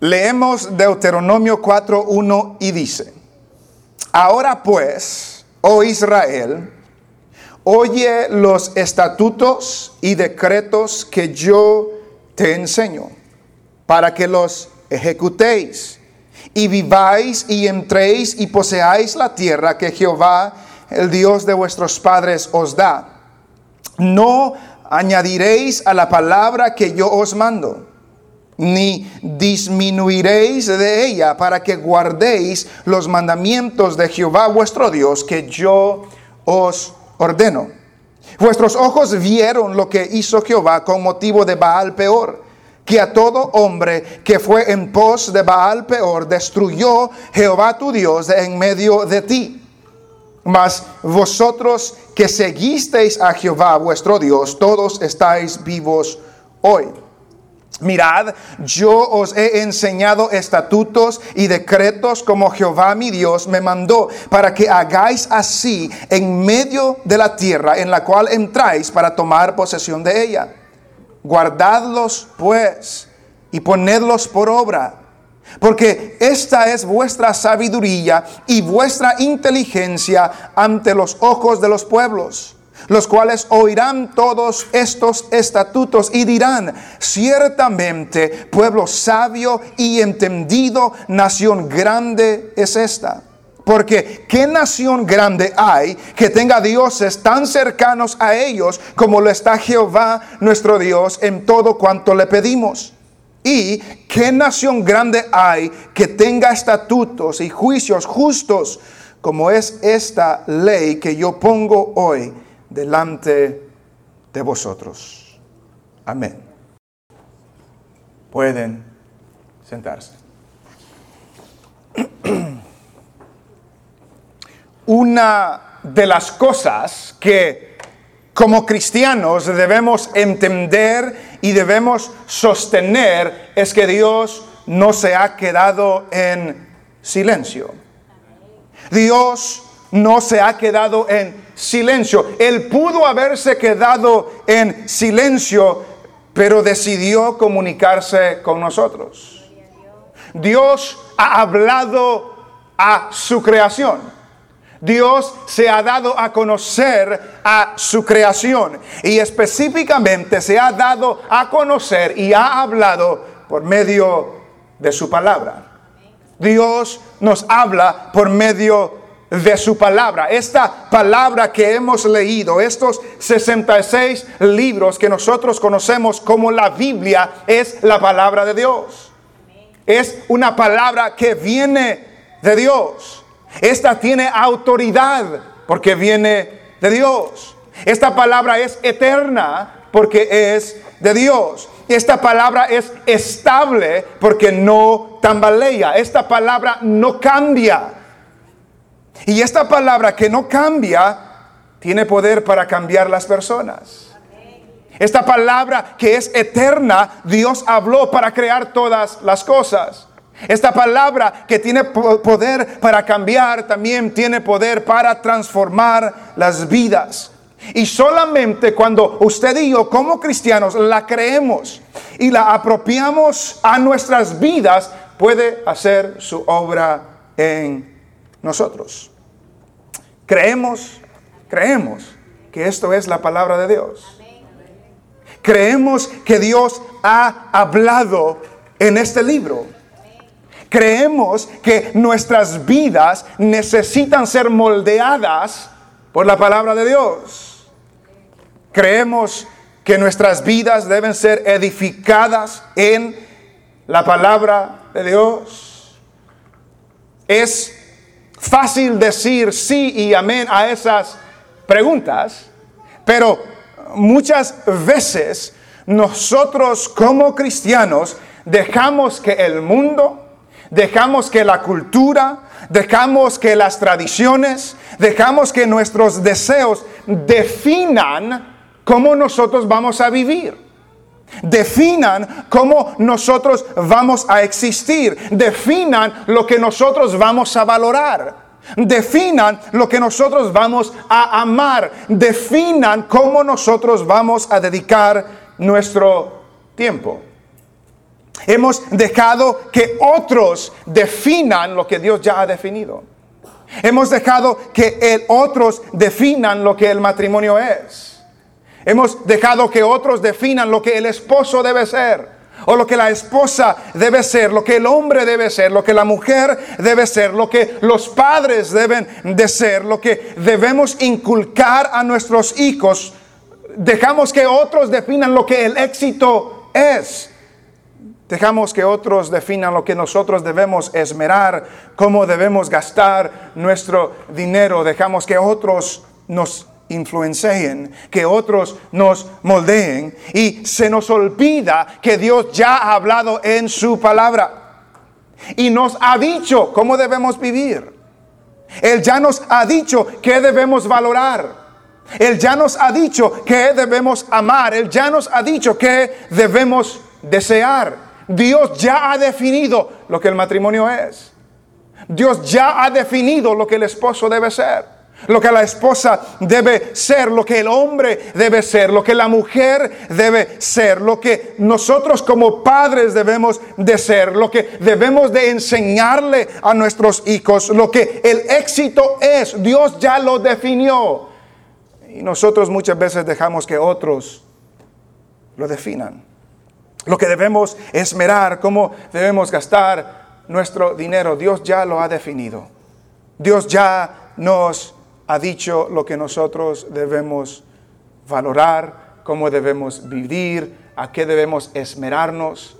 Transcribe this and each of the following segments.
Leemos Deuteronomio 4.1 y dice, Ahora pues, oh Israel, oye los estatutos y decretos que yo te enseño, para que los ejecutéis y viváis y entréis y poseáis la tierra que Jehová, el Dios de vuestros padres, os da. No añadiréis a la palabra que yo os mando ni disminuiréis de ella para que guardéis los mandamientos de Jehová vuestro Dios que yo os ordeno. Vuestros ojos vieron lo que hizo Jehová con motivo de Baal peor, que a todo hombre que fue en pos de Baal peor destruyó Jehová tu Dios en medio de ti. Mas vosotros que seguisteis a Jehová vuestro Dios, todos estáis vivos hoy. Mirad, yo os he enseñado estatutos y decretos como Jehová mi Dios me mandó, para que hagáis así en medio de la tierra en la cual entráis para tomar posesión de ella. Guardadlos pues y ponedlos por obra, porque esta es vuestra sabiduría y vuestra inteligencia ante los ojos de los pueblos los cuales oirán todos estos estatutos y dirán, ciertamente pueblo sabio y entendido, nación grande es esta. Porque ¿qué nación grande hay que tenga dioses tan cercanos a ellos como lo está Jehová nuestro Dios en todo cuanto le pedimos? ¿Y qué nación grande hay que tenga estatutos y juicios justos como es esta ley que yo pongo hoy? Delante de vosotros. Amén. Pueden sentarse. Una de las cosas que como cristianos debemos entender y debemos sostener es que Dios no se ha quedado en silencio. Dios no se ha quedado en silencio. Él pudo haberse quedado en silencio, pero decidió comunicarse con nosotros. Dios ha hablado a su creación. Dios se ha dado a conocer a su creación y específicamente se ha dado a conocer y ha hablado por medio de su palabra. Dios nos habla por medio de su palabra. Esta palabra que hemos leído, estos 66 libros que nosotros conocemos como la Biblia, es la palabra de Dios. Es una palabra que viene de Dios. Esta tiene autoridad porque viene de Dios. Esta palabra es eterna porque es de Dios. Esta palabra es estable porque no tambalea. Esta palabra no cambia y esta palabra que no cambia, tiene poder para cambiar las personas. Esta palabra que es eterna, Dios habló para crear todas las cosas. Esta palabra que tiene poder para cambiar, también tiene poder para transformar las vidas. Y solamente cuando usted y yo como cristianos la creemos y la apropiamos a nuestras vidas, puede hacer su obra en nosotros. Creemos, creemos que esto es la palabra de Dios. Creemos que Dios ha hablado en este libro. Creemos que nuestras vidas necesitan ser moldeadas por la palabra de Dios. Creemos que nuestras vidas deben ser edificadas en la palabra de Dios. Es fácil decir sí y amén a esas preguntas, pero muchas veces nosotros como cristianos dejamos que el mundo, dejamos que la cultura, dejamos que las tradiciones, dejamos que nuestros deseos definan cómo nosotros vamos a vivir. Definan cómo nosotros vamos a existir. Definan lo que nosotros vamos a valorar. Definan lo que nosotros vamos a amar. Definan cómo nosotros vamos a dedicar nuestro tiempo. Hemos dejado que otros definan lo que Dios ya ha definido. Hemos dejado que otros definan lo que el matrimonio es. Hemos dejado que otros definan lo que el esposo debe ser o lo que la esposa debe ser, lo que el hombre debe ser, lo que la mujer debe ser, lo que los padres deben de ser, lo que debemos inculcar a nuestros hijos. Dejamos que otros definan lo que el éxito es. Dejamos que otros definan lo que nosotros debemos esmerar, cómo debemos gastar nuestro dinero. Dejamos que otros nos influencien, que otros nos moldeen y se nos olvida que Dios ya ha hablado en su palabra y nos ha dicho cómo debemos vivir. Él ya nos ha dicho qué debemos valorar. Él ya nos ha dicho qué debemos amar. Él ya nos ha dicho qué debemos desear. Dios ya ha definido lo que el matrimonio es. Dios ya ha definido lo que el esposo debe ser, lo que la esposa debe ser, lo que el hombre debe ser, lo que la mujer debe ser, lo que nosotros como padres debemos de ser, lo que debemos de enseñarle a nuestros hijos, lo que el éxito es. Dios ya lo definió. Y nosotros muchas veces dejamos que otros lo definan lo que debemos esmerar, cómo debemos gastar nuestro dinero. Dios ya lo ha definido. Dios ya nos ha dicho lo que nosotros debemos valorar, cómo debemos vivir, a qué debemos esmerarnos.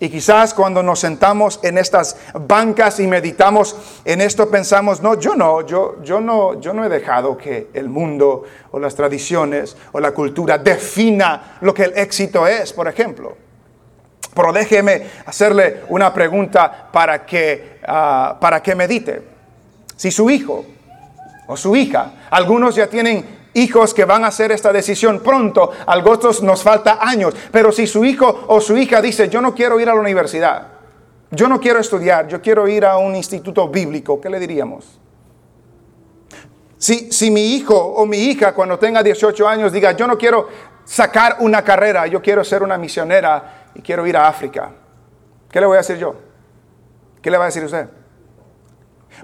Y quizás cuando nos sentamos en estas bancas y meditamos en esto pensamos, no, yo no, yo, yo no, yo no he dejado que el mundo o las tradiciones o la cultura defina lo que el éxito es, por ejemplo. Pero déjeme hacerle una pregunta para que, ah, para que medite. Si su hijo o su hija, algunos ya tienen hijos que van a hacer esta decisión pronto, a otros nos falta años, pero si su hijo o su hija dice, yo no quiero ir a la universidad, yo no quiero estudiar, yo quiero ir a un instituto bíblico, ¿qué le diríamos? Si, si mi hijo o mi hija cuando tenga 18 años diga, yo no quiero sacar una carrera, yo quiero ser una misionera, y quiero ir a África. ¿Qué le voy a decir yo? ¿Qué le va a decir usted?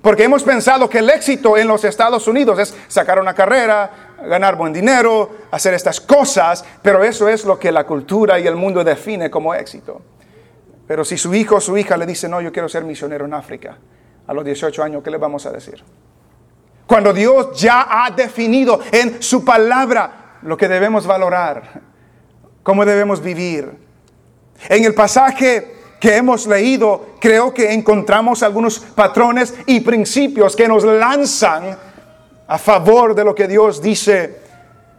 Porque hemos pensado que el éxito en los Estados Unidos es sacar una carrera, ganar buen dinero, hacer estas cosas, pero eso es lo que la cultura y el mundo define como éxito. Pero si su hijo o su hija le dice, no, yo quiero ser misionero en África, a los 18 años, ¿qué le vamos a decir? Cuando Dios ya ha definido en su palabra lo que debemos valorar, cómo debemos vivir, en el pasaje que hemos leído, creo que encontramos algunos patrones y principios que nos lanzan a favor de lo que Dios dice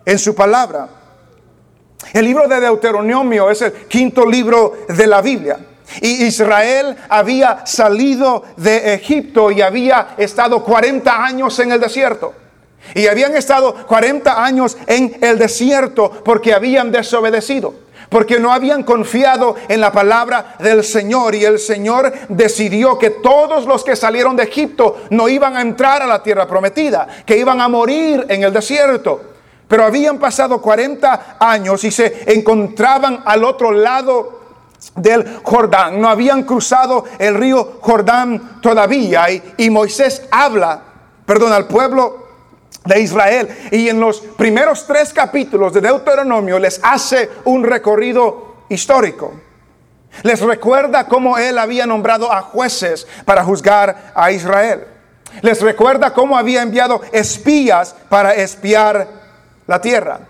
en su palabra. El libro de Deuteronomio es el quinto libro de la Biblia. Y Israel había salido de Egipto y había estado 40 años en el desierto. Y habían estado 40 años en el desierto porque habían desobedecido porque no habían confiado en la palabra del Señor y el Señor decidió que todos los que salieron de Egipto no iban a entrar a la tierra prometida, que iban a morir en el desierto. Pero habían pasado 40 años y se encontraban al otro lado del Jordán. No habían cruzado el río Jordán todavía. Y, Moisés habla, perdón, al pueblo de Israel. Y en los primeros tres capítulos de Deuteronomio les hace un recorrido histórico. Les recuerda cómo él había nombrado a jueces para juzgar a Israel. Les recuerda cómo había enviado espías para espiar la tierra.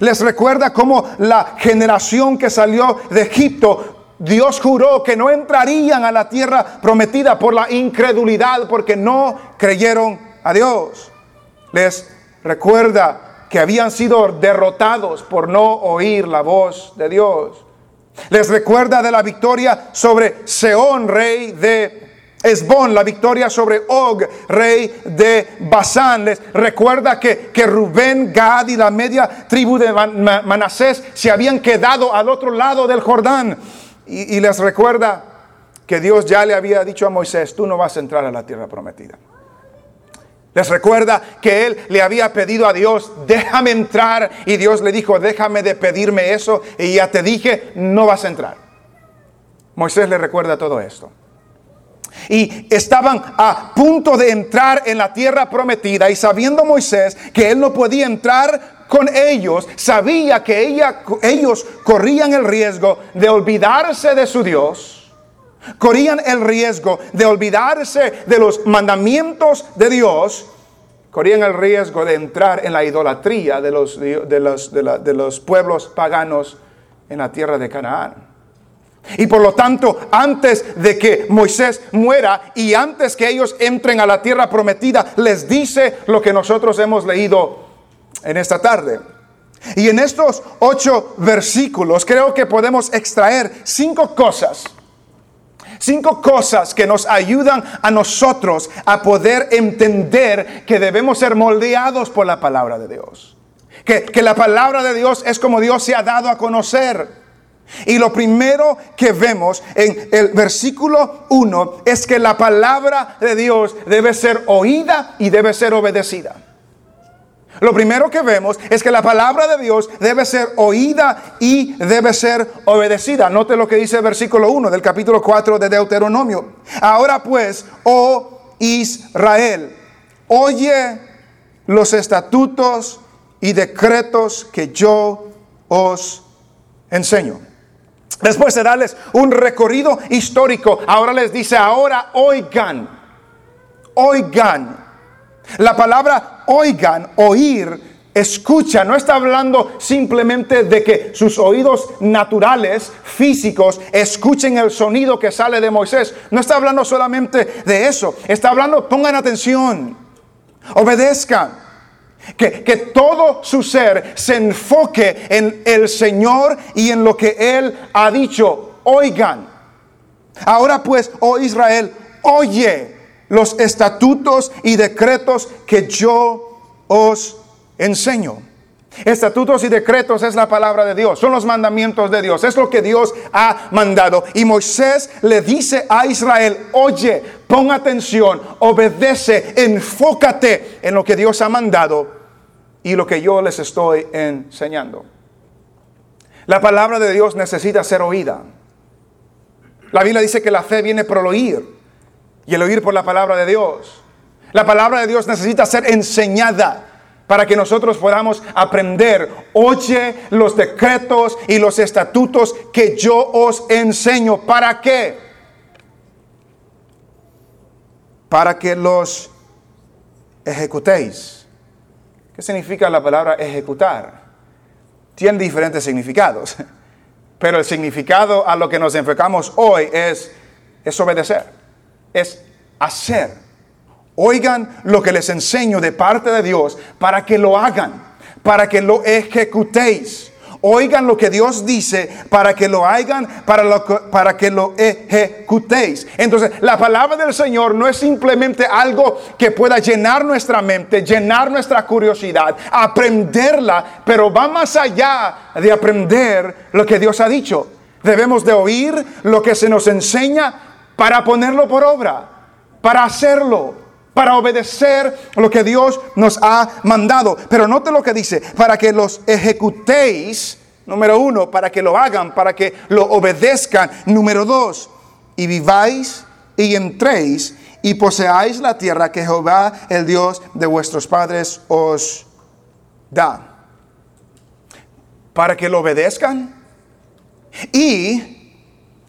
Les recuerda cómo la generación que salió de Egipto, Dios juró que no entrarían a la tierra prometida por la incredulidad porque no creyeron a Dios les recuerda que habían sido derrotados por no oír la voz de Dios. Les recuerda de la victoria sobre Seón, rey de Esbón, la victoria sobre Og, rey de Basán. Les recuerda que, que Rubén, Gad y la media tribu de Manasés se habían quedado al otro lado del Jordán. y les recuerda que Dios ya le había dicho a Moisés, tú no vas a entrar a la tierra prometida. Les recuerda que él le había pedido a Dios, déjame entrar. Y Dios le dijo, déjame de pedirme eso. Y ya te dije, no vas a entrar. Moisés le recuerda todo esto. Y estaban a punto de entrar en la tierra prometida y sabiendo Moisés que él no podía entrar con ellos, sabía que ellos corrían el riesgo de olvidarse de su Dios, corrían el riesgo de olvidarse de los mandamientos de Dios, corrían el riesgo de entrar en la idolatría de los, de los, de los pueblos paganos en la tierra de Canaán. Y por lo tanto, antes de que Moisés muera y antes que ellos entren a la tierra prometida, les dice lo que nosotros hemos leído en esta tarde. Y en estos ocho versículos creo que podemos extraer cinco cosas. Cinco cosas que nos ayudan a nosotros a poder entender que debemos ser moldeados por la palabra de Dios. Que, que la palabra de Dios es como Dios se ha dado a conocer. Y lo primero que vemos en el versículo 1 es que la palabra de Dios debe ser oída y debe ser obedecida. Lo primero que vemos es que la palabra de Dios debe ser oída y debe ser obedecida. Note lo que dice el versículo 1 del capítulo 4 de Deuteronomio. Ahora pues, oh Israel, oye los estatutos y decretos que yo os enseño. Después de darles un recorrido histórico, ahora les dice, ahora oigan, oigan. La palabra oigan, oír, escucha, no está hablando simplemente de que sus oídos naturales, físicos, escuchen el sonido que sale de Moisés. No está hablando solamente de eso, está hablando, pongan atención, obedezcan. Que, todo su ser se enfoque en el Señor y en lo que Él ha dicho. Oigan. Ahora pues, oh Israel, oye los estatutos y decretos que yo os enseño. Estatutos y decretos es la palabra de Dios, son los mandamientos de Dios, es lo que Dios ha mandado. Y Moisés le dice a Israel, oye, pon atención, obedece, enfócate en lo que Dios ha mandado y lo que yo les estoy enseñando. La palabra de Dios necesita ser oída. La Biblia dice que la fe viene por oír y el oír por la palabra de Dios. La palabra de Dios necesita ser enseñada para que nosotros podamos aprender. Oye los decretos y los estatutos que yo os enseño. ¿Para qué? Para que los ejecutéis. ¿Qué significa la palabra ejecutar? Tiene diferentes significados, pero el significado a lo que nos enfocamos hoy es, es obedecer, es hacer. Oigan lo que les enseño de parte de Dios para que lo hagan, para que lo ejecutéis. Oigan lo que Dios dice para que lo hagan, para, para que lo ejecutéis. Entonces, la palabra del Señor no es simplemente algo que pueda llenar nuestra mente, llenar nuestra curiosidad, aprenderla, pero va más allá de aprender lo que Dios ha dicho. Debemos de oír lo que se nos enseña para ponerlo por obra, para hacerlo para obedecer lo que Dios nos ha mandado. Pero note lo que dice, para que los ejecutéis, número uno, para que lo hagan, para que lo obedezcan, número dos, y viváis y entréis y poseáis la tierra que Jehová, el Dios de vuestros padres, os da. Para que lo obedezcan y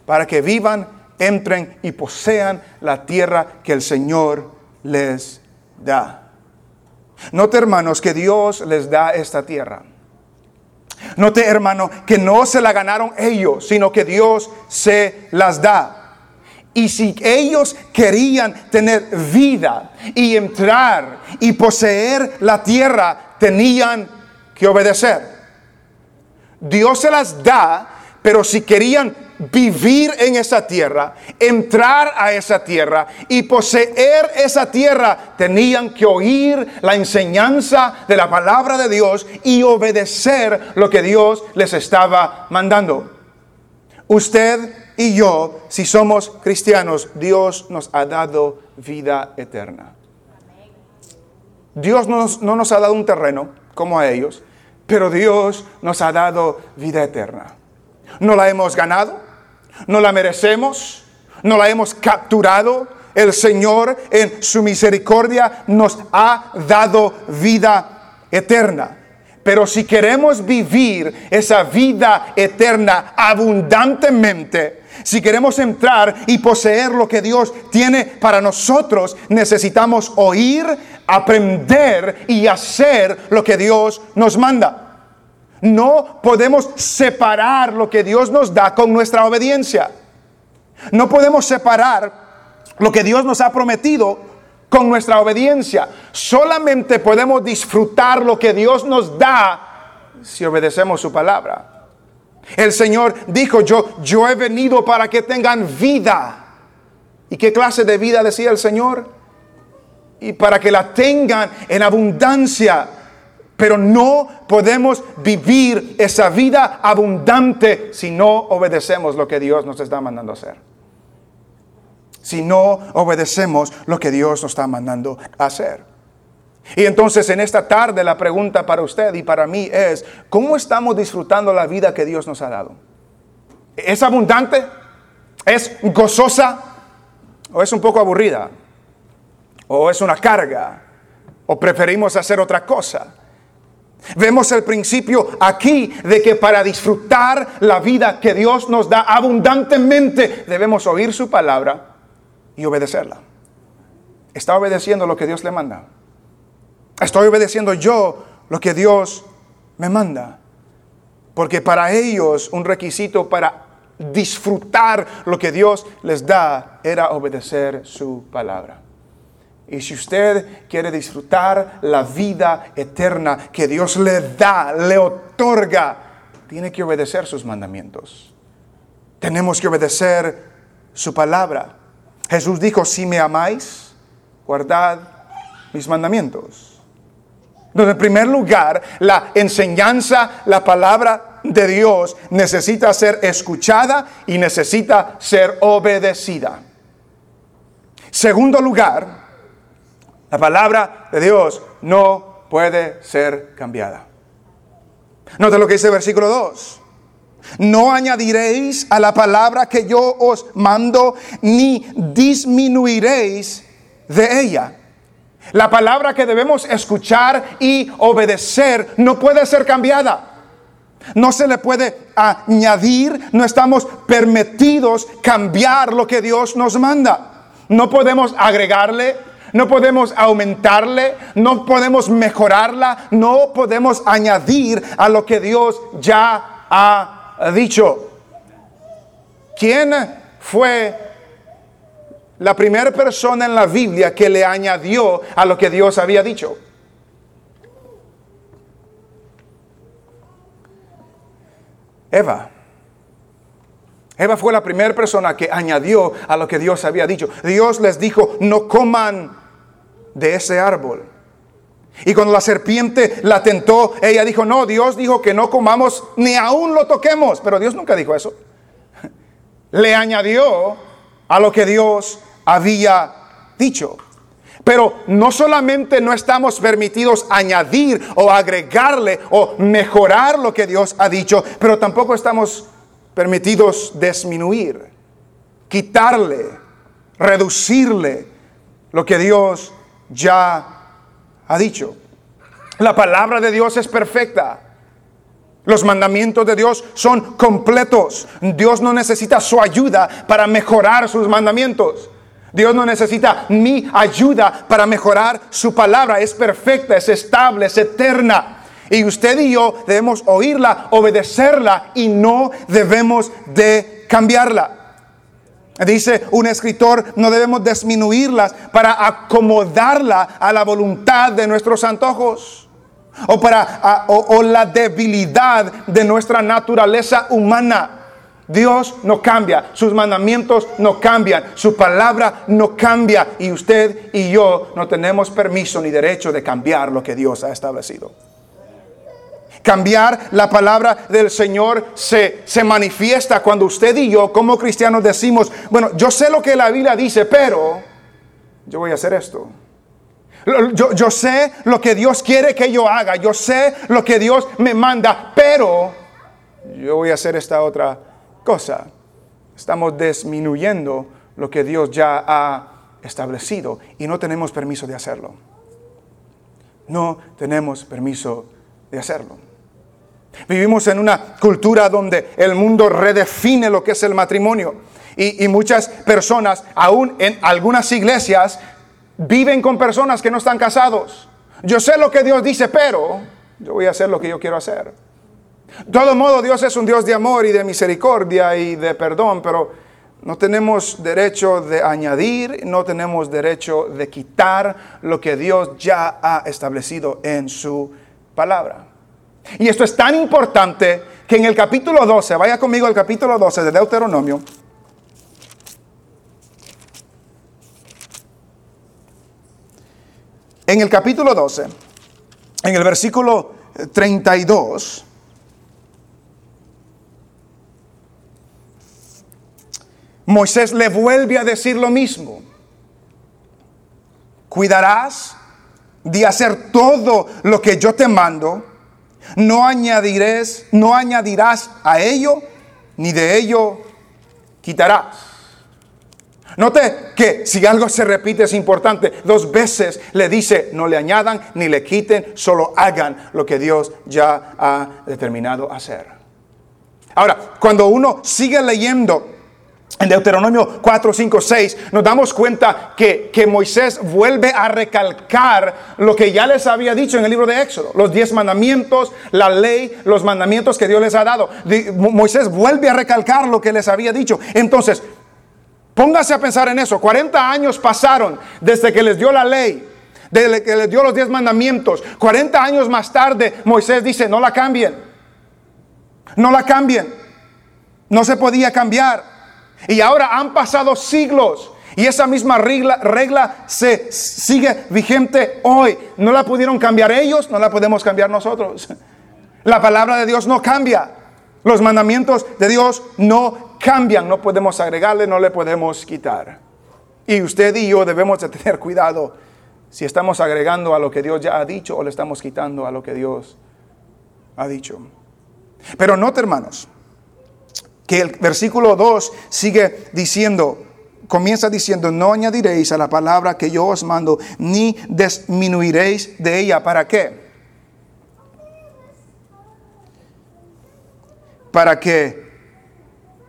para que vivan, entren y posean la tierra que el Señor les da. Note hermanos que Dios les da esta tierra. Note hermano que no se la ganaron ellos, sino que Dios se las da. Y si ellos querían tener vida y entrar y poseer la tierra, tenían que obedecer. Dios se las da, pero si querían vivir en esa tierra, entrar a esa tierra y poseer esa tierra, tenían que oír la enseñanza de la palabra de Dios y obedecer lo que Dios les estaba mandando. Usted y yo, si somos cristianos, Dios nos ha dado vida eterna. Dios no nos ha dado un terreno como a ellos, pero Dios nos ha dado vida eterna. No la hemos ganado, no la merecemos, no la hemos capturado. El Señor en su misericordia nos ha dado vida eterna. Pero si queremos vivir esa vida eterna abundantemente, si queremos entrar y poseer lo que Dios tiene para nosotros, necesitamos oír, aprender y hacer lo que Dios nos manda. No podemos separar lo que Dios nos da con nuestra obediencia. No podemos separar lo que Dios nos ha prometido con nuestra obediencia. Solamente podemos disfrutar lo que Dios nos da si obedecemos su palabra. El Señor dijo, yo, yo he venido para que tengan vida. ¿Y qué clase de vida decía el Señor? Y para que la tengan en abundancia. Pero no podemos vivir esa vida abundante si no obedecemos lo que Dios nos está mandando hacer. Si no obedecemos lo que Dios nos está mandando hacer. Y entonces en esta tarde la pregunta para usted y para mí es, ¿cómo estamos disfrutando la vida que Dios nos ha dado? ¿Es abundante? ¿Es gozosa? ¿O es un poco aburrida? ¿O es una carga? ¿O preferimos hacer otra cosa? Vemos el principio aquí de que para disfrutar la vida que Dios nos da abundantemente debemos oír su palabra y obedecerla. ¿Está obedeciendo lo que Dios le manda? Estoy obedeciendo yo lo que Dios me manda. Porque para ellos un requisito para disfrutar lo que Dios les da era obedecer su palabra. Y si usted quiere disfrutar la vida eterna que Dios le da, le otorga, tiene que obedecer sus mandamientos. Tenemos que obedecer su palabra. Jesús dijo, si me amáis, guardad mis mandamientos. Entonces, en primer lugar, la enseñanza, la palabra de Dios necesita ser escuchada y necesita ser obedecida. Segundo lugar, la palabra de Dios no puede ser cambiada. Nota lo que dice el versículo 2. No añadiréis a la palabra que yo os mando, ni disminuiréis de ella. La palabra que debemos escuchar y obedecer no puede ser cambiada. No se le puede añadir, no estamos permitidos cambiar lo que Dios nos manda. No podemos agregarle, no podemos aumentarle, no podemos mejorarla, no podemos añadir a lo que Dios ya ha dicho. ¿Quién fue la primera persona en la Biblia que le añadió a lo que Dios había dicho. Eva. Eva fue la primera persona que añadió a lo que Dios había dicho. Dios les dijo, no coman de ese árbol. Y cuando la serpiente la tentó, ella dijo, no, Dios dijo que no comamos ni aún lo toquemos. Pero Dios nunca dijo eso. Le añadió a lo que Dios había dicho. Pero no solamente no estamos permitidos añadir o agregarle o mejorar lo que Dios ha dicho, pero tampoco estamos permitidos disminuir, quitarle, reducirle lo que Dios ya ha dicho. La palabra de Dios es perfecta. Los mandamientos de Dios son completos. Dios no necesita su ayuda para mejorar sus mandamientos. Dios no necesita mi ayuda para mejorar su palabra. Es perfecta, es estable, es eterna. Y usted y yo debemos oírla, obedecerla y no debemos de cambiarla. Dice un escritor, no debemos disminuirlas para acomodarla a la voluntad de nuestros antojos o para o, la debilidad de nuestra naturaleza humana. Dios no cambia, sus mandamientos no cambian, su palabra no cambia y usted y yo no tenemos permiso ni derecho de cambiar lo que Dios ha establecido. Cambiar la palabra del Señor se, se manifiesta cuando usted y yo como cristianos decimos, bueno, yo sé lo que la Biblia dice, pero yo voy a hacer esto. Yo, yo, sé lo que Dios quiere que yo haga, yo sé lo que Dios me manda, pero yo voy a hacer esta otra cosa. estamos disminuyendo lo que Dios ya ha establecido y no tenemos permiso de hacerlo. No tenemos permiso de hacerlo. Vivimos en una cultura donde el mundo redefine lo que es el matrimonio. Y, muchas personas, aún en algunas iglesias, viven con personas que no están casados. Yo sé lo que Dios dice, pero yo voy a hacer lo que yo quiero hacer. De todo modo, Dios es un Dios de amor y de misericordia y de perdón, pero no tenemos derecho de añadir, no tenemos derecho de quitar lo que Dios ya ha establecido en su palabra. Y esto es tan importante que en el capítulo 12, vaya conmigo al capítulo 12 de Deuteronomio, en el capítulo 12, en el versículo 32, Moisés le vuelve a decir lo mismo. Cuidarás de hacer todo lo que yo te mando no añadirás, no añadirás a ello, ni de ello quitarás. Note que si algo se repite es importante. Dos veces le dice, no le añadan ni le quiten, solo hagan lo que Dios ya ha determinado hacer. Ahora, cuando uno sigue leyendo en Deuteronomio 4, 5, 6 nos damos cuenta que, que, Moisés vuelve a recalcar lo que ya les había dicho en el libro de Éxodo, los diez mandamientos, la ley, los mandamientos que Dios les ha dado. Moisés vuelve a recalcar lo que les había dicho. Entonces, póngase a pensar en eso. 40 años pasaron desde que les dio la ley, desde que les dio los diez mandamientos. 40 años más tarde, Moisés dice, no la cambien. No la cambien. No se podía cambiar. Y ahora han pasado siglos y esa misma regla, regla se sigue vigente hoy. No la pudieron cambiar ellos, no la podemos cambiar nosotros. La palabra de Dios no cambia. Los mandamientos de Dios no cambian. No podemos agregarle, no le podemos quitar. Y usted y yo debemos de tener cuidado si estamos agregando a lo que Dios ya ha dicho o le estamos quitando a lo que Dios ha dicho. Pero note, hermanos, que el versículo 2 sigue diciendo, comienza diciendo, no añadiréis a la palabra que yo os mando, ni disminuiréis de ella. ¿Para qué? Para que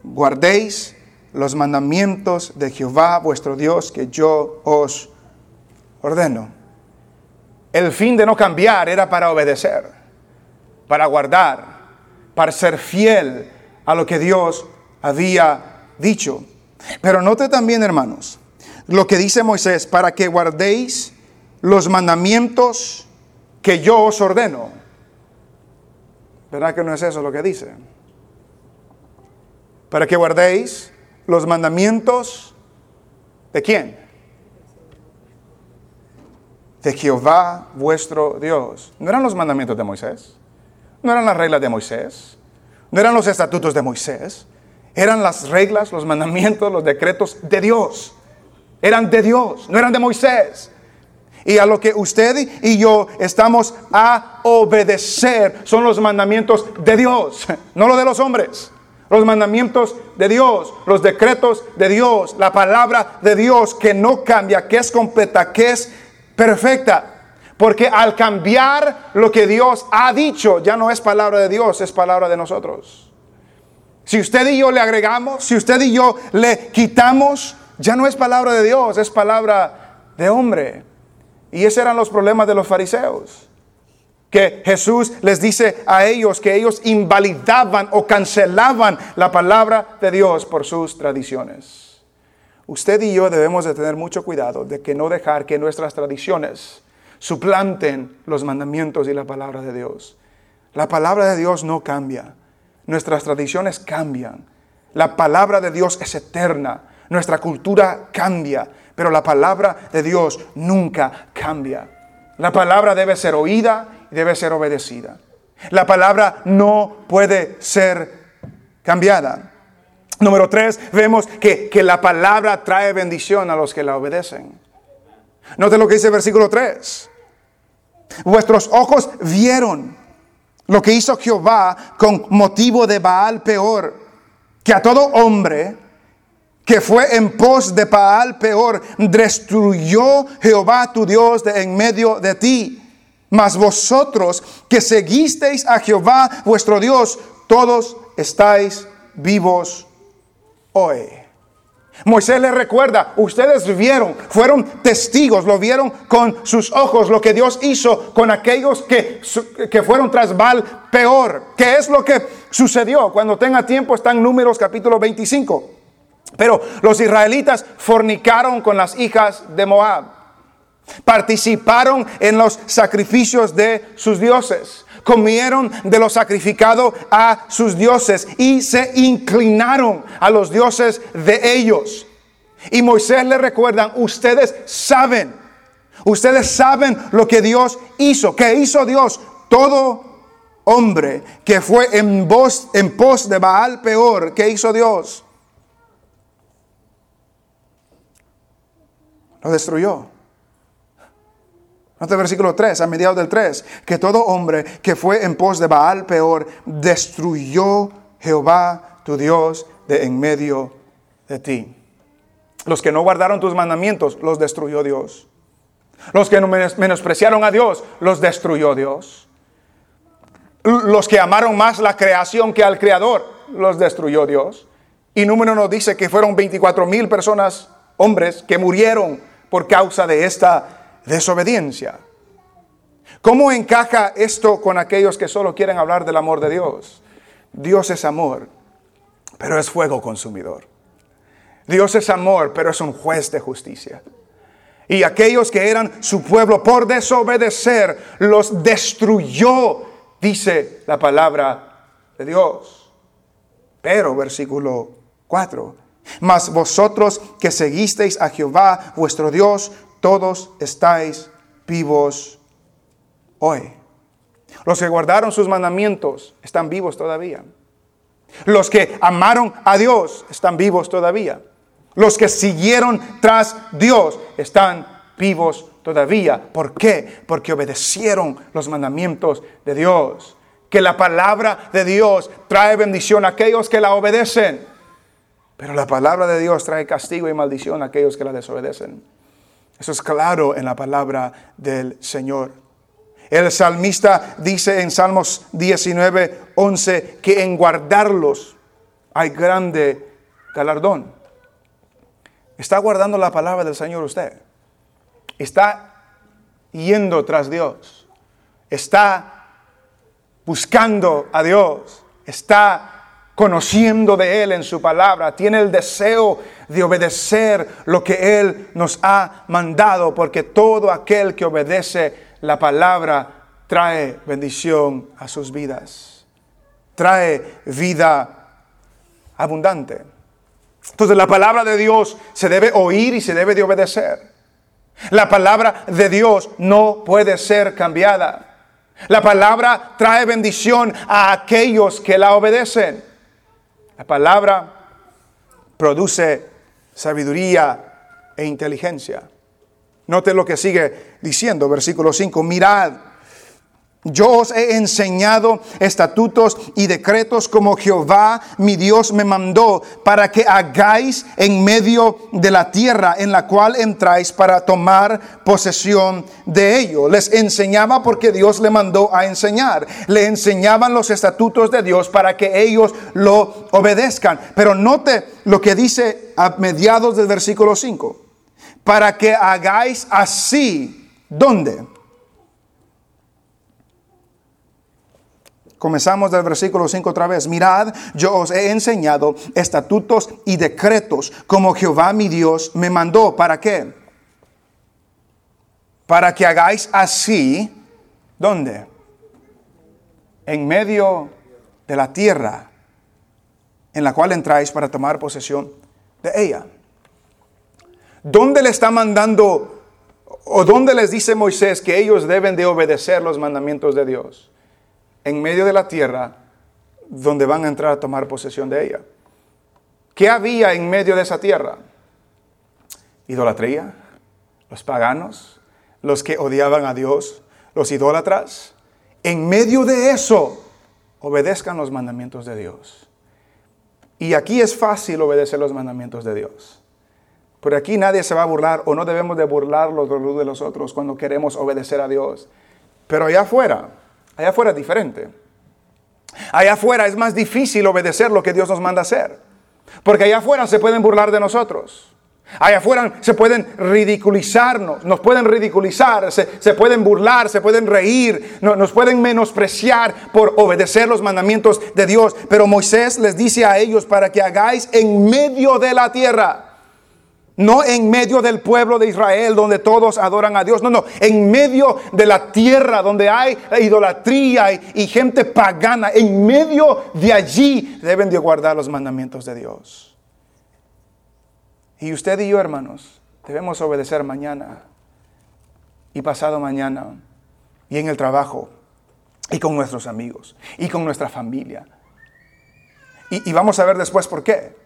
guardéis los mandamientos de Jehová vuestro Dios que yo os ordeno. El fin de no cambiar era para obedecer, para guardar, para ser fiel a lo que Dios había dicho. Pero note también, hermanos, lo que dice Moisés, para que guardéis los mandamientos que yo os ordeno. ¿Verdad que no es eso lo que dice? Para que guardéis los mandamientos de quién? De Jehová vuestro Dios. ¿No eran los mandamientos de Moisés? ¿No eran las reglas de Moisés? No eran los estatutos de Moisés, eran las reglas, los mandamientos, los decretos de Dios. Eran de Dios, no eran de Moisés. Y a lo que usted y yo estamos a obedecer son los mandamientos de Dios, no los de los hombres. Los mandamientos de Dios, los decretos de Dios, la palabra de Dios que no cambia, que es completa, que es perfecta. Porque al cambiar lo que Dios ha dicho, ya no es palabra de Dios, es palabra de nosotros. Si usted y yo le agregamos, si usted y yo le quitamos, ya no es palabra de Dios, es palabra de hombre. Y esos eran los problemas de los fariseos. Que Jesús les dice a ellos que ellos invalidaban o cancelaban la palabra de Dios por sus tradiciones. Usted y yo debemos de tener mucho cuidado de que no dejar que nuestras tradiciones suplanten los mandamientos y la palabra de Dios. La palabra de Dios no cambia. Nuestras tradiciones cambian. La palabra de Dios es eterna. Nuestra cultura cambia, pero la palabra de Dios nunca cambia. La palabra debe ser oída y debe ser obedecida. La palabra no puede ser cambiada. Número tres, vemos que, que la palabra trae bendición a los que la obedecen. Note lo que dice el versículo 3. Vuestros ojos vieron lo que hizo Jehová con motivo de Baal peor, que a todo hombre que fue en pos de Baal peor, destruyó Jehová tu Dios de en medio de ti. Mas vosotros que seguisteis a Jehová vuestro Dios, todos estáis vivos hoy. Moisés les recuerda, ustedes vieron, fueron testigos, lo vieron con sus ojos, lo que Dios hizo con aquellos que, que fueron tras Baal peor. ¿Qué es lo que sucedió? Cuando tenga tiempo está en Números capítulo 25. Pero los israelitas fornicaron con las hijas de Moab. Participaron en los sacrificios de sus dioses. Comieron de lo sacrificado a sus dioses y se inclinaron a los dioses de ellos. Y Moisés le recuerdan, ustedes saben, ustedes saben lo que Dios hizo. ¿Qué hizo Dios? Todo hombre que fue en, voz, en pos de Baal peor, ¿qué hizo Dios? lo destruyó. Nota el versículo 3, a mediados del 3, que todo hombre que fue en pos de Baal peor, destruyó Jehová tu Dios de en medio de ti. Los que no guardaron tus mandamientos, los destruyó Dios. Los que menospreciaron a Dios, los destruyó Dios. Los que amaron más la creación que al Creador, los destruyó Dios. Y número nos dice que fueron 24 mil personas, hombres, que murieron por causa de esta desobediencia. ¿Cómo encaja esto con aquellos que solo quieren hablar del amor de Dios? Dios es amor, pero es fuego consumidor. Dios es amor, pero es un juez de justicia. Y aquellos que eran su pueblo por desobedecer, los destruyó, dice la palabra de Dios. Pero, versículo 4, mas vosotros que seguisteis a Jehová vuestro Dios, todos estáis vivos hoy. Los que guardaron sus mandamientos están vivos todavía. Los que amaron a Dios están vivos todavía. Los que siguieron tras Dios están vivos todavía. ¿Por qué? Porque obedecieron los mandamientos de Dios. Que la palabra de Dios trae bendición a aquellos que la obedecen. Pero la palabra de Dios trae castigo y maldición a aquellos que la desobedecen. Eso es claro en la palabra del Señor. El salmista dice en Salmos 19, 11 que en guardarlos hay grande galardón. ¿Está guardando la palabra del Señor usted? ¿Está yendo tras Dios? ¿Está buscando a Dios? ¿Está conociendo de Él en su palabra, tiene el deseo de obedecer lo que Él nos ha mandado, porque todo aquel que obedece la palabra trae bendición a sus vidas, trae vida abundante. Entonces la palabra de Dios se debe oír y se debe de obedecer. La palabra de Dios no puede ser cambiada. La palabra trae bendición a aquellos que la obedecen. La palabra produce sabiduría e inteligencia. Note lo que sigue diciendo, versículo 5, mirad yo os he enseñado estatutos y decretos como Jehová mi Dios me mandó para que hagáis en medio de la tierra en la cual entráis para tomar posesión de ello. Les enseñaba porque Dios le mandó a enseñar. Le enseñaban los estatutos de Dios para que ellos lo obedezcan. Pero note lo que dice a mediados del versículo 5. Para que hagáis así. ¿Dónde? Comenzamos del versículo 5 otra vez. Mirad, yo os he enseñado estatutos y decretos como Jehová mi Dios me mandó. ¿Para qué? Para que hagáis así. ¿Dónde? En medio de la tierra en la cual entráis para tomar posesión de ella. ¿Dónde le está mandando o dónde les dice Moisés que ellos deben de obedecer los mandamientos de Dios? En medio de la tierra donde van a entrar a tomar posesión de ella. ¿Qué había en medio de esa tierra? Idolatría, los paganos, los que odiaban a Dios, los idólatras. En medio de eso, obedezcan los mandamientos de Dios. Y aquí es fácil obedecer los mandamientos de Dios. Pero aquí nadie se va a burlar o no debemos de burlar los de los otros cuando queremos obedecer a Dios. Pero allá afuera, allá afuera es diferente. Allá afuera es más difícil obedecer lo que Dios nos manda hacer. Porque allá afuera se pueden burlar de nosotros. Allá afuera se pueden ridiculizarnos, nos pueden ridiculizar, se, pueden burlar, se pueden reír, nos pueden menospreciar por obedecer los mandamientos de Dios. Pero Moisés les dice a ellos para que hagáis en medio de la tierra. No en medio del pueblo de Israel donde todos adoran a Dios. No, no. En medio de la tierra donde hay idolatría y, gente pagana. En medio de allí deben de guardar los mandamientos de Dios. Y usted y yo, hermanos, debemos obedecer mañana y pasado mañana y en el trabajo y con nuestros amigos y con nuestra familia. Y, vamos a ver después por qué.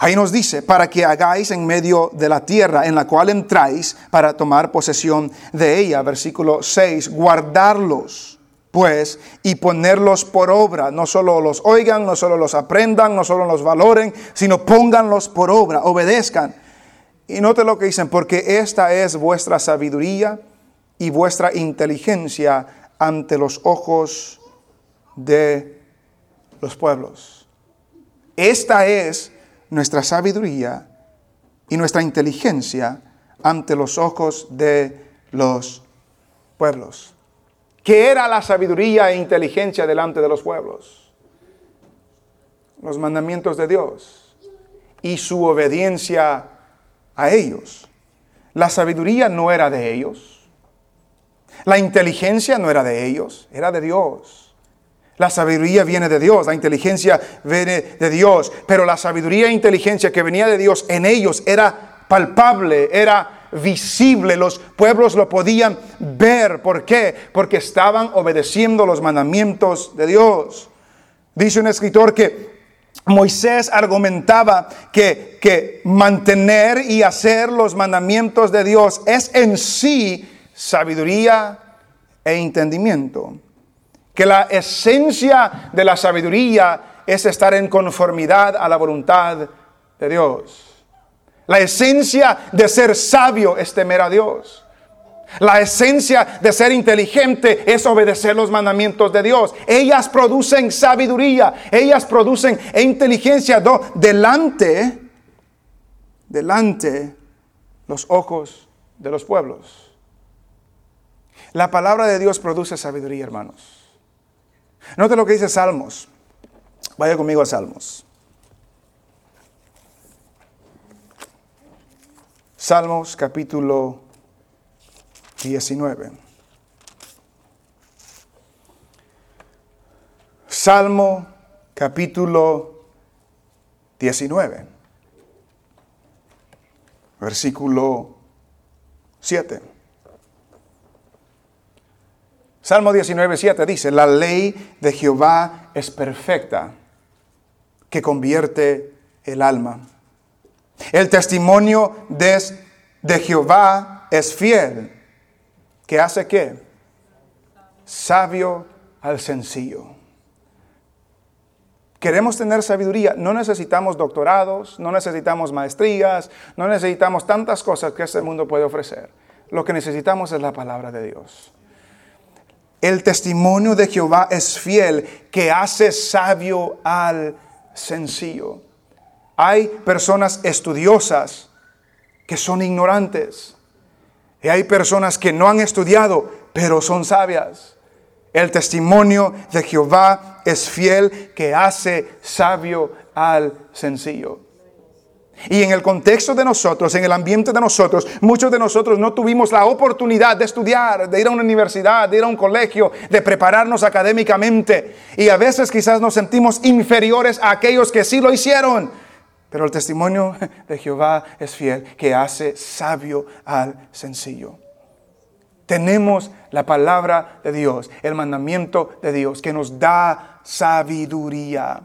Ahí nos dice, para que hagáis en medio de la tierra en la cual entráis para tomar posesión de ella. Versículo 6, guardarlos pues, y ponerlos por obra. No solo los oigan, no solo los aprendan, no solo los valoren, sino pónganlos por obra, obedezcan. Y note lo que dicen, porque esta es vuestra sabiduría y vuestra inteligencia ante los ojos de los pueblos. Esta es nuestra sabiduría y nuestra inteligencia ante los ojos de los pueblos. ¿Qué era la sabiduría e inteligencia delante de los pueblos? Los mandamientos de Dios y su obediencia a ellos. La sabiduría no era de ellos. La inteligencia no era de ellos, era de Dios. La sabiduría viene de Dios, la inteligencia viene de Dios, pero la sabiduría e inteligencia que venía de Dios en ellos era palpable, era visible, los pueblos lo podían ver. ¿Por qué? Porque estaban obedeciendo los mandamientos de Dios. Dice un escritor que Moisés argumentaba que, que mantener y hacer los mandamientos de Dios es en sí sabiduría e entendimiento. Que la esencia de la sabiduría es estar en conformidad a la voluntad de Dios. La esencia de ser sabio es temer a Dios. La esencia de ser inteligente es obedecer los mandamientos de Dios. Ellas producen sabiduría, ellas producen inteligencia delante, delante los ojos de los pueblos. La palabra de Dios produce sabiduría, hermanos. Note lo que dice Salmos. Vaya conmigo a Salmos. Salmos capítulo 19. Salmo capítulo 19. Versículo 7. Salmo 19, 7 dice, la ley de Jehová es perfecta, que convierte el alma. El testimonio de, de Jehová es fiel. ¿Qué hace qué? Sabio al sencillo. Queremos tener sabiduría, no necesitamos doctorados, no necesitamos maestrías, no necesitamos tantas cosas que este mundo puede ofrecer. Lo que necesitamos es la palabra de Dios. El testimonio de Jehová es fiel, que hace sabio al sencillo. Hay personas estudiosas que son ignorantes. Y hay personas que no han estudiado, pero son sabias. El testimonio de Jehová es fiel que hace sabio al sencillo. Y en el contexto de nosotros, en el ambiente de nosotros, muchos de nosotros no tuvimos la oportunidad de estudiar, de ir a una universidad, de ir a un colegio, de prepararnos académicamente. Y a veces quizás nos sentimos inferiores a aquellos que sí lo hicieron. Pero el testimonio de Jehová es fiel, que hace sabio al sencillo. Tenemos la palabra de Dios, el mandamiento de Dios, que nos da sabiduría.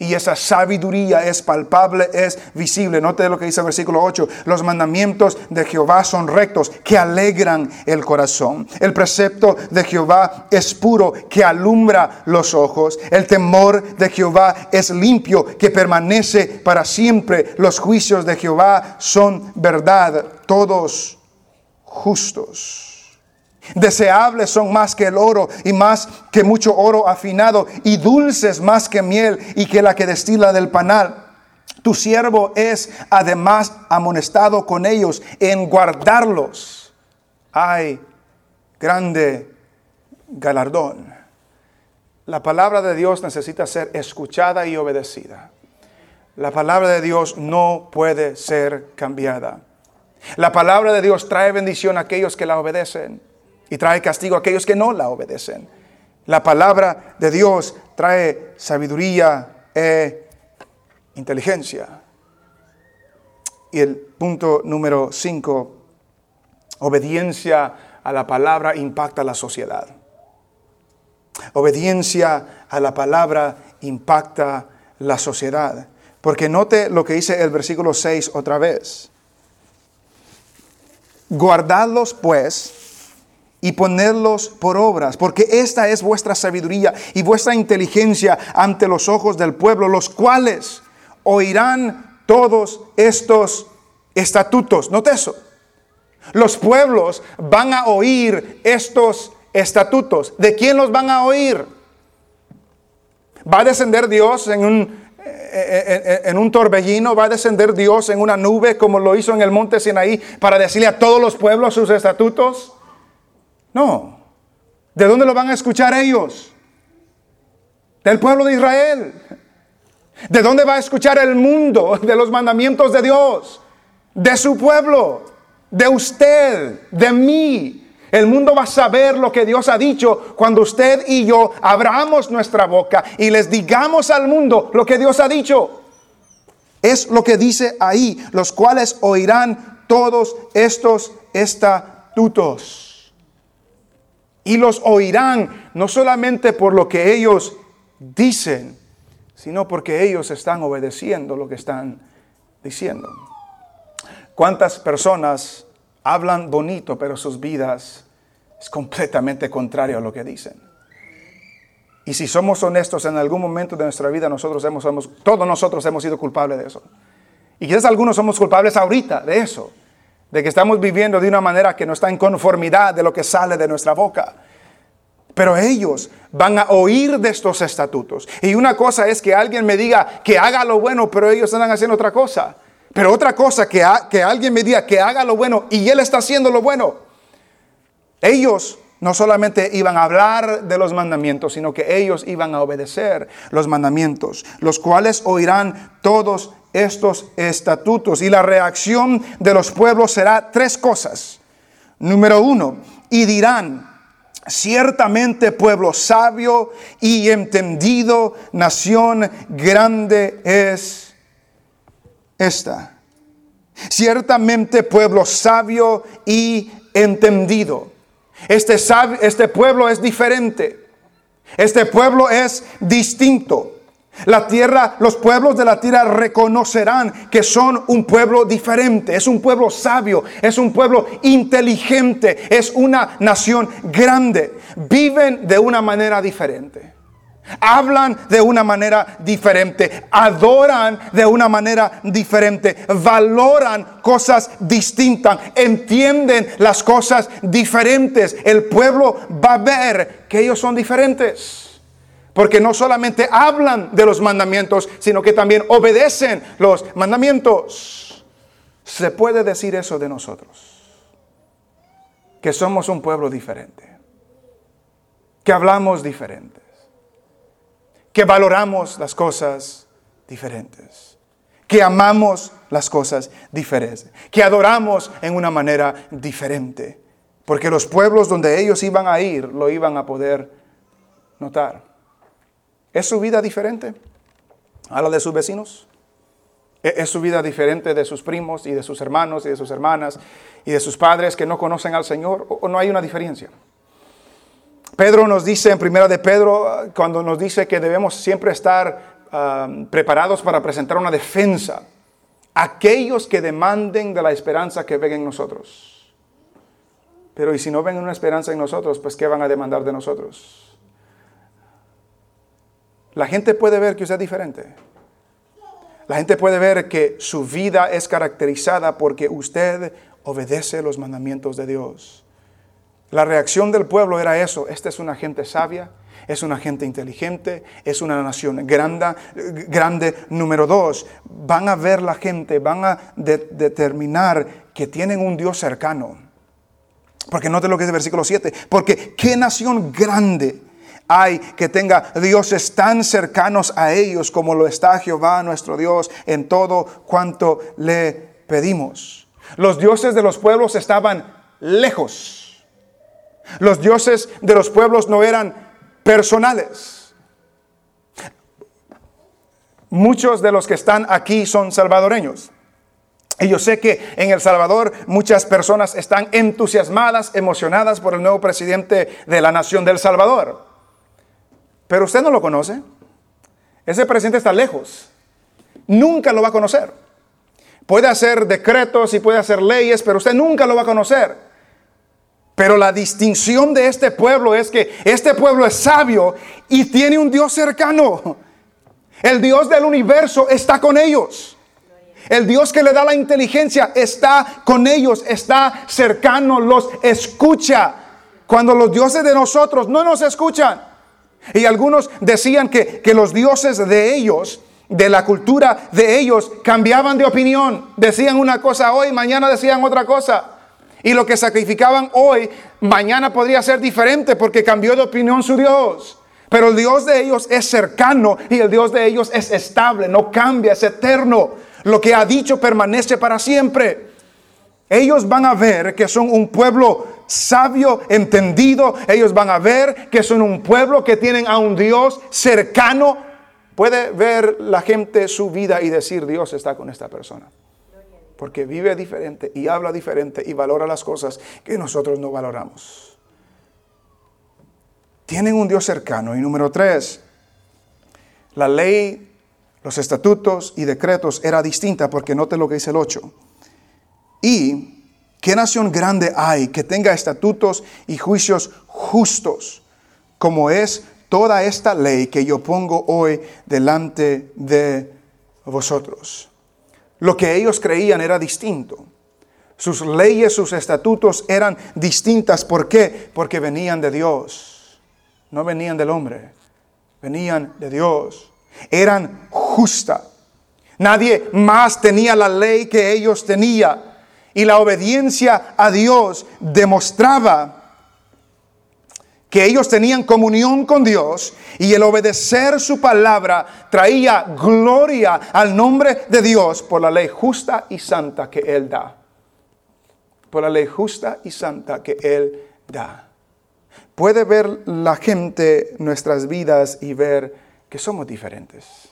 Y esa sabiduría es palpable, es visible. Note lo que dice el versículo 8. Los mandamientos de Jehová son rectos, que alegran el corazón. El precepto de Jehová es puro, que alumbra los ojos. El temor de Jehová es limpio, que permanece para siempre. Los juicios de Jehová son verdad, todos justos. Deseables son más que el oro y más que mucho oro afinado y dulces más que miel y que la que destila del panal. Tu siervo es además amonestado con ellos en guardarlos. Hay grande galardón. La palabra de Dios necesita ser escuchada y obedecida. La palabra de Dios no puede ser cambiada. La palabra de Dios trae bendición a aquellos que la obedecen y trae castigo a aquellos que no la obedecen. La palabra de Dios trae sabiduría e inteligencia. Y el punto número 5, obediencia a la palabra impacta la sociedad. Obediencia a la palabra impacta la sociedad. Porque note lo que dice el versículo 6 otra vez. Guardadlos pues y ponerlos por obras, porque esta es vuestra sabiduría y vuestra inteligencia ante los ojos del pueblo, los cuales oirán todos estos estatutos. Note eso. Los pueblos van a oír estos estatutos. ¿De quién los van a oír? ¿Va a descender Dios en un, en, un torbellino? ¿Va a descender Dios en una nube como lo hizo en el monte Sinaí para decirle a todos los pueblos sus estatutos? No. ¿De dónde lo van a escuchar ellos? Del pueblo de Israel. ¿De dónde va a escuchar el mundo de los mandamientos de Dios? De su pueblo, de usted, de mí. El mundo va a saber lo que Dios ha dicho cuando usted y yo abramos nuestra boca y les digamos al mundo lo que Dios ha dicho. Es lo que dice ahí, los cuales oirán todos estos estatutos y los oirán no solamente por lo que ellos dicen, sino porque ellos están obedeciendo lo que están diciendo. ¿Cuántas personas hablan bonito, pero sus vidas es completamente contrario a lo que dicen? Y si somos honestos, en algún momento de nuestra vida nosotros hemos, todos nosotros hemos sido culpables de eso. Y quizás algunos somos culpables ahorita de eso de que estamos viviendo de una manera que no está en conformidad de lo que sale de nuestra boca. Pero ellos van a oír de estos estatutos. Y una cosa es que alguien me diga que haga lo bueno, pero ellos están haciendo otra cosa. Pero otra cosa que, que alguien me diga que haga lo bueno y él está haciendo lo bueno. Ellos no solamente iban a hablar de los mandamientos, sino que ellos iban a obedecer los mandamientos, los cuales oirán todos estos estatutos. Y la reacción de los pueblos será tres cosas. Número uno, y dirán, ciertamente pueblo sabio y entendido, nación grande es esta. Ciertamente pueblo sabio y entendido. Este, este pueblo es diferente. Este pueblo es distinto. La tierra, los pueblos de la tierra reconocerán que son un pueblo diferente, es un pueblo sabio, es un pueblo inteligente, es una nación grande. Viven de una manera diferente. Hablan de una manera diferente, adoran de una manera diferente, valoran cosas distintas, entienden las cosas diferentes. El pueblo va a ver que ellos son diferentes. Porque no solamente hablan de los mandamientos, sino que también obedecen los mandamientos. Se puede decir eso de nosotros. Que somos un pueblo diferente. Que hablamos diferentes. Que valoramos las cosas diferentes. Que amamos las cosas diferentes. Que adoramos en una manera diferente. Porque los pueblos donde ellos iban a ir lo iban a poder notar. ¿Es su vida diferente a la de sus vecinos? ¿E-, ¿Es su vida diferente de sus primos y de sus hermanos y de sus hermanas y de sus padres que no conocen al Señor? ¿O no hay una diferencia? Pedro nos dice en primera de Pedro, cuando nos dice que debemos siempre estar ah, preparados para presentar una defensa. Aquellos que demanden de la esperanza que ven en nosotros. Pero y si no ven una esperanza en nosotros, pues ¿qué van a demandar de nosotros? La gente puede ver que usted es diferente. La gente puede ver que su vida es caracterizada porque usted obedece los mandamientos de Dios. La reacción del pueblo era eso. Esta es una gente sabia, es una gente inteligente, es una nación grande. grande. Número dos, van a ver la gente, van a determinar que tienen un Dios cercano. Porque note lo que es el versículo 7. Porque qué nación grande hay que tenga dioses tan cercanos a ellos como lo está Jehová nuestro Dios en todo cuanto le pedimos. Los dioses de los pueblos estaban lejos. Los dioses de los pueblos no eran personales. Muchos de los que están aquí son salvadoreños. Y yo sé que en El Salvador muchas personas están entusiasmadas, emocionadas por el nuevo presidente de la nación del Salvador. Pero usted no lo conoce. Ese presidente está lejos. Nunca lo va a conocer. Puede hacer decretos y puede hacer leyes, pero usted nunca lo va a conocer. Pero la distinción de este pueblo es que este pueblo es sabio y tiene un Dios cercano. El Dios del universo está con ellos. El Dios que le da la inteligencia está con ellos, está cercano, los escucha. Cuando los dioses de nosotros no nos escuchan. Y algunos decían que, los dioses de ellos, de la cultura de ellos, cambiaban de opinión. Decían una cosa hoy, mañana decían otra cosa. Y lo que sacrificaban hoy, mañana podría ser diferente porque cambió de opinión su Dios. Pero el Dios de ellos es cercano y el Dios de ellos es estable, no cambia, es eterno. Lo que ha dicho permanece para siempre. Ellos van a ver que son un pueblo sabio, entendido. Ellos van a ver que son un pueblo que tienen a un Dios cercano. Puede ver la gente su vida y decir, Dios está con esta persona. Porque vive diferente y habla diferente y valora las cosas que nosotros no valoramos. Tienen un Dios cercano. Y número tres, la ley, los estatutos y decretos era distinta porque note lo que dice el 8. Y ¿Qué nación grande hay que tenga estatutos y juicios justos, como es toda esta ley que yo pongo hoy delante de vosotros? Lo que ellos creían era distinto. Sus leyes, sus estatutos eran distintas. ¿Por qué? Porque venían de Dios. No venían del hombre. Venían de Dios. Eran justas. Nadie más tenía la ley que ellos tenían y la obediencia a Dios demostraba que ellos tenían comunión con Dios y el obedecer su palabra traía gloria al nombre de Dios por la ley justa y santa que Él da. Por la ley justa y santa que Él da. Puede ver la gente nuestras vidas y ver que somos diferentes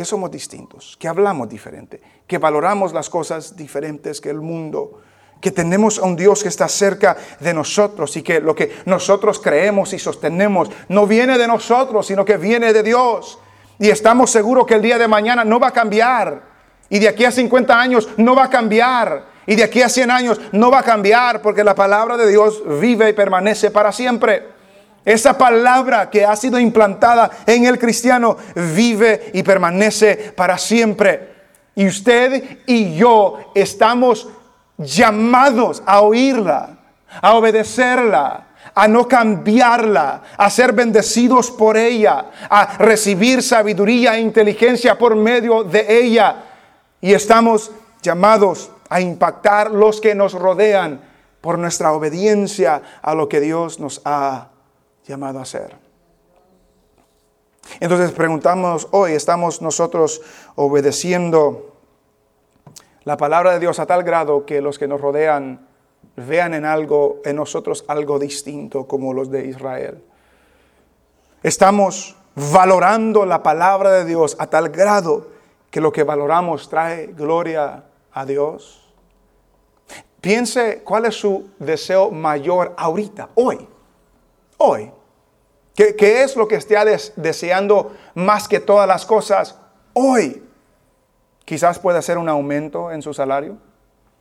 que somos distintos, que hablamos diferente, que valoramos las cosas diferentes que el mundo, que tenemos a un Dios que está cerca de nosotros y que lo que nosotros creemos y sostenemos no viene de nosotros, sino que viene de Dios. Y estamos seguros que el día de mañana no va a cambiar. Y de aquí a 50 años no va a cambiar. Y de aquí a 100 años no va a cambiar porque la palabra de Dios vive y permanece para siempre. Esa palabra que ha sido implantada en el cristiano vive y permanece para siempre. Y usted y yo estamos llamados a oírla, a obedecerla, a no cambiarla, a ser bendecidos por ella, a recibir sabiduría e inteligencia por medio de ella. Y estamos llamados a impactar los que nos rodean por nuestra obediencia a lo que Dios nos ha llamado a ser. Entonces preguntamos hoy, ¿estamos nosotros obedeciendo la palabra de Dios a tal grado que los que nos rodean vean en algo, en nosotros algo distinto como los de Israel? ¿Estamos valorando la palabra de Dios a tal grado que lo que valoramos trae gloria a Dios? Piense cuál es su deseo mayor ahorita, hoy, hoy. ¿Qué, es lo que des- deseando más que todas las cosas hoy? Quizás pueda ser un aumento en su salario,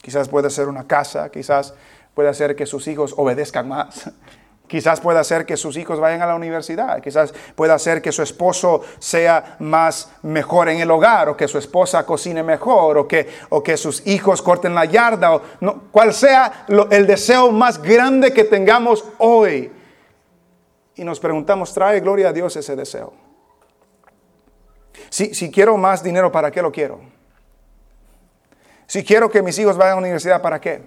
quizás puede ser una casa, quizás puede ser que sus hijos obedezcan más, quizás pueda ser que sus hijos vayan a la universidad, quizás pueda ser que su esposo sea más mejor en el hogar, o que su esposa cocine mejor, o que, o que sus hijos corten la yarda, o no, cual sea el deseo más grande que tengamos hoy. Y nos preguntamos, ¿trae gloria a Dios ese deseo? Si, si quiero más dinero, ¿para qué lo quiero? Si quiero que mis hijos vayan a la universidad, ¿para qué?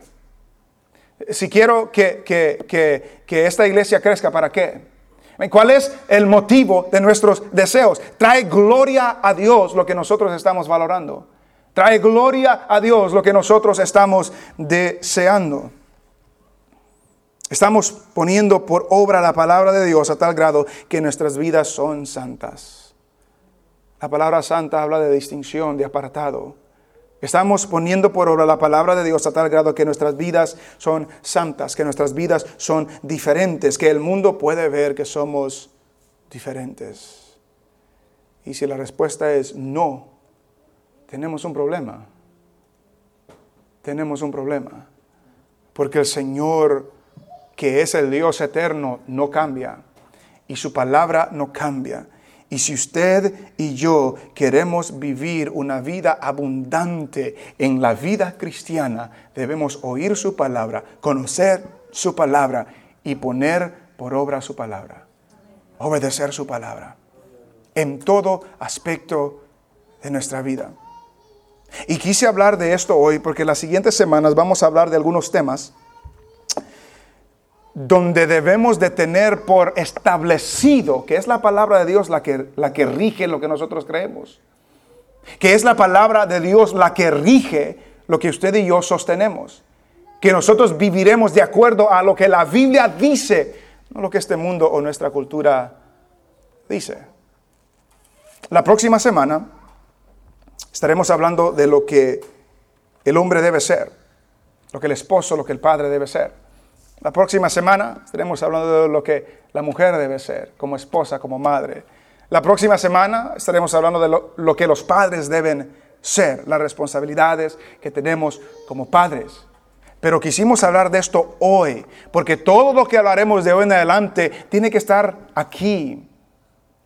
Si quiero que, que- que- que esta iglesia crezca, ¿para qué? ¿Cuál es el motivo de nuestros deseos? Trae gloria a Dios lo que nosotros estamos valorando. Trae gloria a Dios lo que nosotros estamos deseando. Estamos poniendo por obra la palabra de Dios a tal grado que nuestras vidas son santas. La palabra santa habla de distinción, de apartado. Estamos poniendo por obra la palabra de Dios a tal grado que nuestras vidas son santas, que nuestras vidas son diferentes, que el mundo puede ver que somos diferentes. Y si la respuesta es no, tenemos un problema. Tenemos un problema. Porque el Señor, que es el Dios eterno, no cambia. Y su palabra no cambia. Y si usted y yo queremos vivir una vida abundante en la vida cristiana, debemos oír su palabra, conocer su palabra y poner por obra su palabra. Obedecer su palabra en todo aspecto de nuestra vida. Y quise hablar de esto hoy porque las siguientes semanas vamos a hablar de algunos temas donde debemos de tener por establecido que es la palabra de Dios la que, la que rige lo que nosotros creemos. Que es la palabra de Dios la que rige lo que usted y yo sostenemos. Que nosotros viviremos de acuerdo a lo que la Biblia dice, no lo que este mundo o nuestra cultura dice. La próxima semana estaremos hablando de lo que el hombre debe ser, lo que el esposo, lo que el padre debe ser. La próxima semana estaremos hablando de lo que la mujer debe ser, como esposa, como madre. La próxima semana estaremos hablando de lo, que los padres deben ser, las responsabilidades que tenemos como padres. Pero quisimos hablar de esto hoy, porque todo lo que hablaremos de hoy en adelante tiene que estar aquí.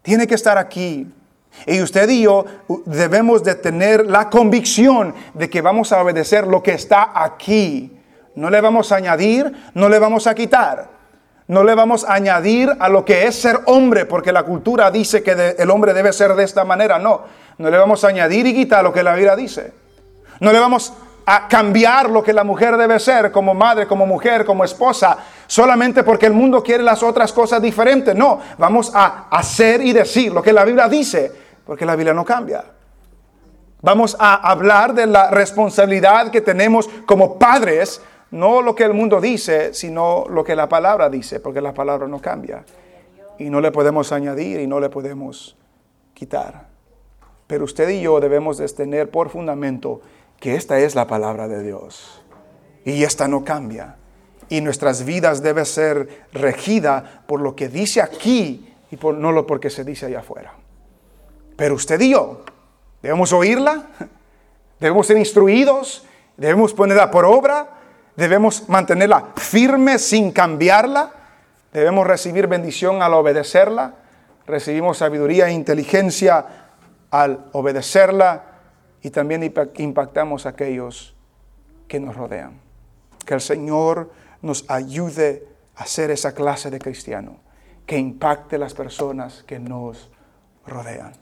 Tiene que estar aquí. Y usted y yo debemos de tener la convicción de que vamos a obedecer lo que está aquí. No le vamos a añadir, no le vamos a quitar. No le vamos a añadir a lo que es ser hombre, porque la cultura dice que el hombre debe ser de esta manera. No, no le vamos a añadir y quitar lo que la Biblia dice. No le vamos a cambiar lo que la mujer debe ser como madre, como mujer, como esposa, solamente porque el mundo quiere las otras cosas diferentes. No, vamos a hacer y decir lo que la Biblia dice, porque la Biblia no cambia. Vamos a hablar de la responsabilidad que tenemos como padres, no lo que el mundo dice, sino lo que la palabra dice, porque la palabra no cambia. Y no le podemos añadir y no le podemos quitar. Pero usted y yo debemos de tener por fundamento que esta es la palabra de Dios. Y esta no cambia. Y nuestras vidas deben ser regidas por lo que dice aquí y por, no lo porque se dice allá afuera. Pero usted y yo debemos oírla, debemos ser instruidos, debemos ponerla por obra, debemos mantenerla firme sin cambiarla, debemos recibir bendición al obedecerla, recibimos sabiduría e inteligencia al obedecerla y también impa- impactamos a aquellos que nos rodean. Que el Señor nos ayude a ser esa clase de cristiano que impacte las personas que nos rodean.